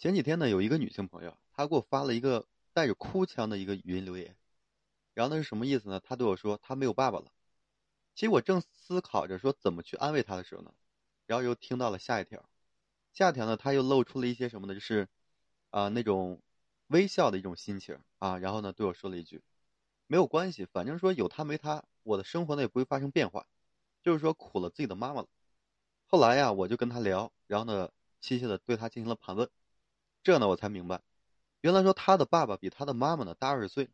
前几天呢，有一个女性朋友，她给我发了一个带着哭腔的一个语音留言，然后那是什么意思呢？她对我说她没有爸爸了。其实我正思考着说怎么去安慰她的时候呢，然后又听到了下一条，下一条呢，她又露出了一些什么呢？就是啊那种微笑的一种心情啊，然后呢对我说了一句，没有关系，反正说有他没他，我的生活呢也不会发生变化，就是说苦了自己的妈妈了。后来呀，我就跟她聊，然后呢细细的对她进行了盘问。这呢，我才明白，原来说他的爸爸比他的妈妈呢大二十岁，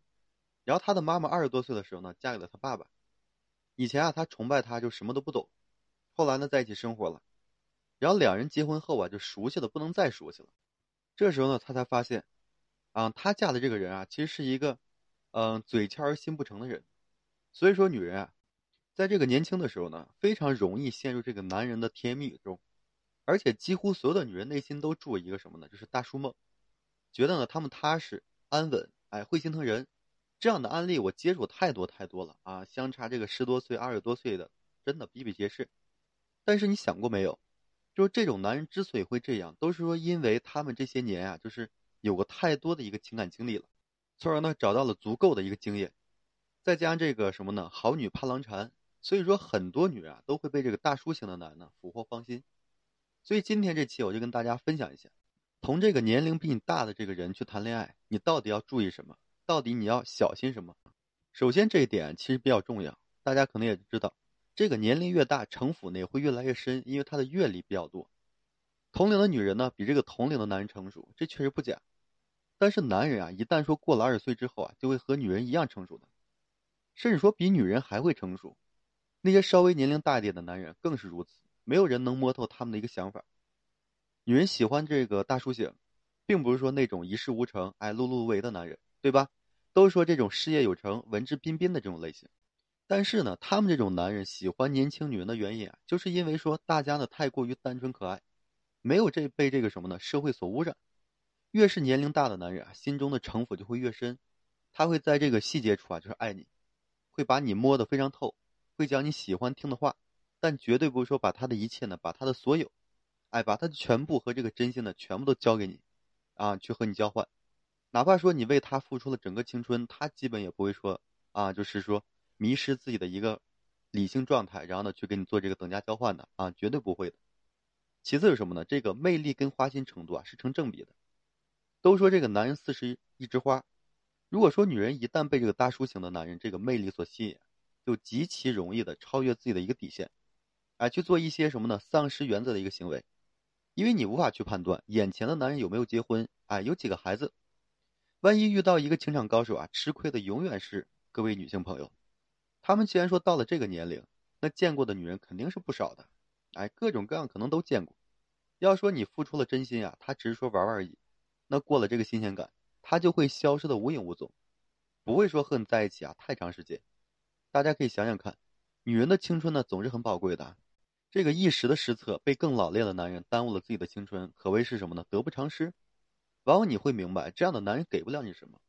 然后他的妈妈二十多岁的时候呢，嫁给了他爸爸。以前啊，他崇拜他，就什么都不懂。后来呢，在一起生活了，然后两人结婚后啊，就熟悉的不能再熟悉了。这时候呢，他才发现，啊，他嫁的这个人啊，其实是一个，嗯，嘴欠而心不诚的人。所以说，女人啊，在这个年轻的时候呢，非常容易陷入这个男人的甜言蜜语中。而且几乎所有的女人内心都住一个什么呢？就是大叔梦，觉得呢他们踏实安稳，哎，会心疼人。这样的案例我接触太多太多了啊，相差这个十多岁、二十多岁的，真的比比皆是。但是你想过没有？就是这种男人之所以会这样，都是说因为他们这些年啊，就是有过太多的一个情感经历了，从而呢找到了足够的一个经验，再加上这个什么呢？好女怕郎缠，所以说很多女人啊都会被这个大叔型的男人呢俘获芳心。所以今天这期我就跟大家分享一下，同这个年龄比你大的这个人去谈恋爱，你到底要注意什么？到底你要小心什么？首先这一点其实比较重要，大家可能也知道，这个年龄越大，城府呢也会越来越深，因为他的阅历比较多。同龄的女人呢比这个同龄的男人成熟，这确实不假。但是男人啊，一旦说过了二十岁之后啊，就会和女人一样成熟的，甚至说比女人还会成熟。那些稍微年龄大一点的男人更是如此。没有人能摸透他们的一个想法。女人喜欢这个大叔型，并不是说那种一事无成、哎碌碌无为的男人，对吧？都说这种事业有成、文质彬彬的这种类型。但是呢，他们这种男人喜欢年轻女人的原因啊，就是因为说大家呢太过于单纯可爱，没有这被这个什么呢社会所污染。越是年龄大的男人啊，心中的城府就会越深，他会在这个细节处啊，就是爱你，会把你摸得非常透，会讲你喜欢听的话。但绝对不是说把他的一切呢，把他的所有，哎，把他的全部和这个真心呢，全部都交给你，啊，去和你交换，哪怕说你为他付出了整个青春，他基本也不会说啊，就是说迷失自己的一个理性状态，然后呢去给你做这个等价交换的啊，绝对不会的。其次是什么呢？这个魅力跟花心程度啊是成正比的。都说这个男人四十一枝花，如果说女人一旦被这个大叔型的男人这个魅力所吸引，就极其容易的超越自己的一个底线。哎，去做一些什么呢？丧失原则的一个行为，因为你无法去判断眼前的男人有没有结婚，哎，有几个孩子。万一遇到一个情场高手啊，吃亏的永远是各位女性朋友。他们既然说到了这个年龄，那见过的女人肯定是不少的，哎，各种各样可能都见过。要说你付出了真心啊，他只是说玩玩而已，那过了这个新鲜感，他就会消失的无影无踪，不会说和你在一起啊太长时间。大家可以想想看，女人的青春呢总是很宝贵的。这个一时的失策被更老练的男人耽误了自己的青春，可谓是什么呢？得不偿失。往往你会明白，这样的男人给不了你什么，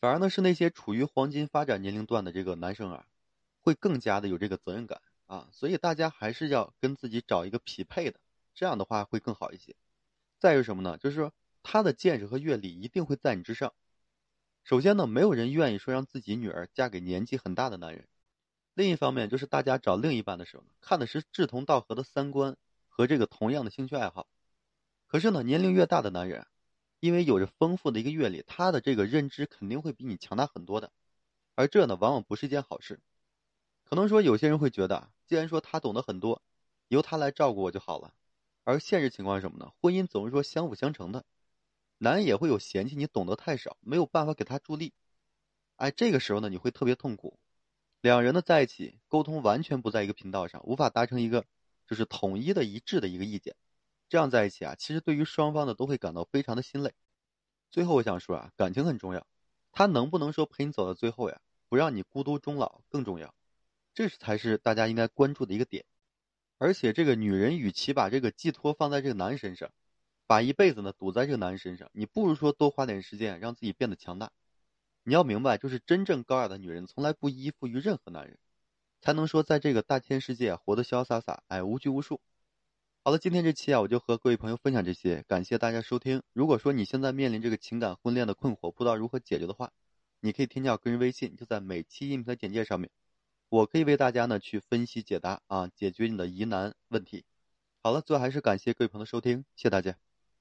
反而呢是那些处于黄金发展年龄段的这个男生啊，会更加的有这个责任感啊。所以大家还是要跟自己找一个匹配的，这样的话会更好一些。再有什么呢？就是说他的见识和阅历一定会在你之上。首先呢，没有人愿意说让自己女儿嫁给年纪很大的男人。另一方面，就是大家找另一半的时候呢，看的是志同道合的三观和这个同样的兴趣爱好。可是呢，年龄越大的男人，因为有着丰富的一个阅历，他的这个认知肯定会比你强大很多的。而这呢，往往不是一件好事。可能说有些人会觉得，既然说他懂得很多，由他来照顾我就好了。而现实情况是什么呢？婚姻总是说相辅相成的，男人也会有嫌弃你懂得太少，没有办法给他助力。哎，这个时候呢，你会特别痛苦。两人的在一起沟通完全不在一个频道上，无法达成一个就是统一的一致的一个意见，这样在一起啊，其实对于双方呢都会感到非常的心累。最后我想说啊，感情很重要，他能不能说陪你走到最后呀，不让你孤独终老更重要，这才是大家应该关注的一个点。而且这个女人与其把这个寄托放在这个男人身上，把一辈子呢赌在这个男人身上，你不如说多花点时间让自己变得强大。你要明白，就是真正高雅的女人，从来不依附于任何男人，才能说在这个大千世界活得潇潇洒洒，哎，无拘无束。好了，今天这期啊，我就和各位朋友分享这些，感谢大家收听。如果说你现在面临这个情感婚恋的困惑，不知道如何解决的话，你可以添加我个人微信，就在每期音频的简介上面，我可以为大家呢去分析解答啊，解决你的疑难问题。好了，最后还是感谢各位朋友的收听，谢谢大家。